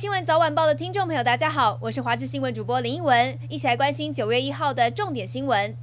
新闻早晚报的听众朋友，大家好，我是华智新闻主播林一文，一起来关心九月一号的重点新闻。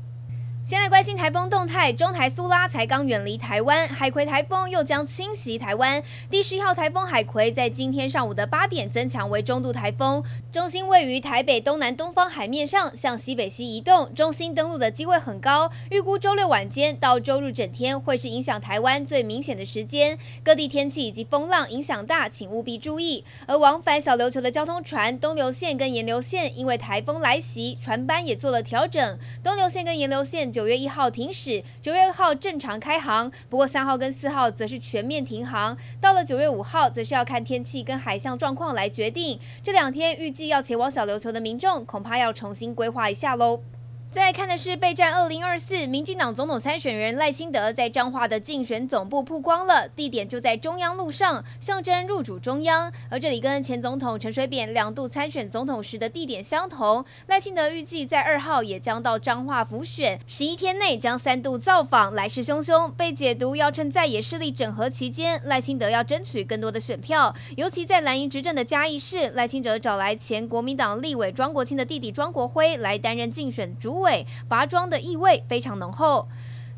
先来关心台风动态，中台苏拉才刚远离台湾，海葵台风又将侵袭台湾。第十一号台风海葵在今天上午的八点增强为中度台风，中心位于台北东南东方海面上，向西北西移动，中心登陆的机会很高。预估周六晚间到周日整天会是影响台湾最明显的时间，各地天气以及风浪影响大，请务必注意。而往返小琉球的交通船东流线跟沿流线，因为台风来袭，船班也做了调整，东流线跟沿流线。九月一号停驶，九月二号正常开航。不过三号跟四号则是全面停航。到了九月五号，则是要看天气跟海象状况来决定。这两天预计要前往小琉球的民众，恐怕要重新规划一下喽。再来看的是备战二零二四，民进党总统参选人赖清德在彰化的竞选总部曝光了，地点就在中央路上，象征入主中央。而这里跟前总统陈水扁两度参选总统时的地点相同。赖清德预计在二号也将到彰化辅选，十一天内将三度造访，来势汹汹。被解读要趁在野势力整合期间，赖清德要争取更多的选票。尤其在蓝营执政的嘉义市，赖清德找来前国民党立委庄国清的弟弟庄国辉来担任竞选主委。拔桩的意味非常浓厚。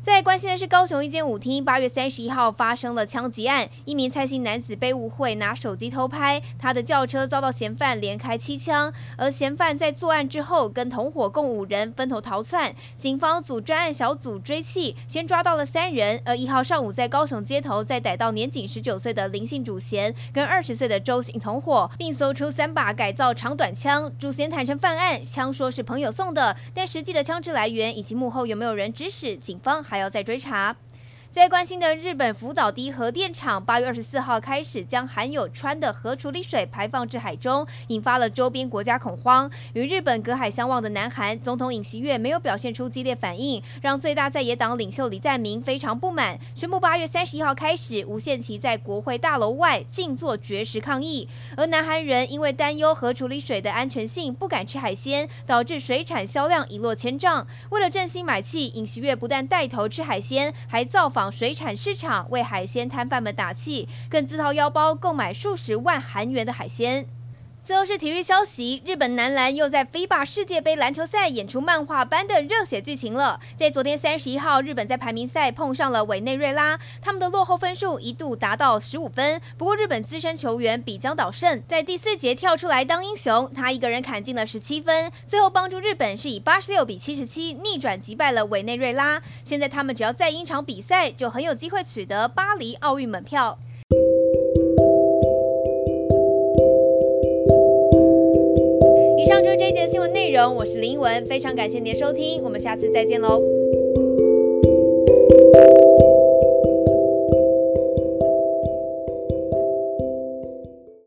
再关心的是，高雄一间舞厅八月三十一号发生了枪击案，一名蔡姓男子被误会拿手机偷拍，他的轿车遭到嫌犯连开七枪，而嫌犯在作案之后跟同伙共五人分头逃窜，警方组专案小组追缉，先抓到了三人，而一号上午在高雄街头再逮到年仅十九岁的林姓主嫌跟二十岁的周姓同伙，并搜出三把改造长短枪，主嫌坦承犯案，枪说是朋友送的，但实际的枪支来源以及幕后有没有人指使，警方还要再追查。在关心的日本福岛第一核电厂，八月二十四号开始将含有氚的核处理水排放至海中，引发了周边国家恐慌。与日本隔海相望的南韩总统尹锡悦没有表现出激烈反应，让最大在野党领袖李在明非常不满，宣布八月三十一号开始无限期在国会大楼外静坐绝食抗议。而南韩人因为担忧核处理水的安全性，不敢吃海鲜，导致水产销量一落千丈。为了振兴买气，尹锡悦不但带头吃海鲜，还造访。水产市场为海鲜摊贩们打气，更自掏腰包购买数十万韩元的海鲜。最后是体育消息，日本男篮又在 FIBA 世界杯篮球赛演出漫画般的热血剧情了。在昨天三十一号，日本在排名赛碰上了委内瑞拉，他们的落后分数一度达到十五分。不过日本资深球员比江岛胜在第四节跳出来当英雄，他一个人砍进了十七分，最后帮助日本是以八十六比七十七逆转击败了委内瑞拉。现在他们只要再赢场比赛，就很有机会取得巴黎奥运门票。的新闻内容，我是林文，非常感谢您的收听，我们下次再见喽。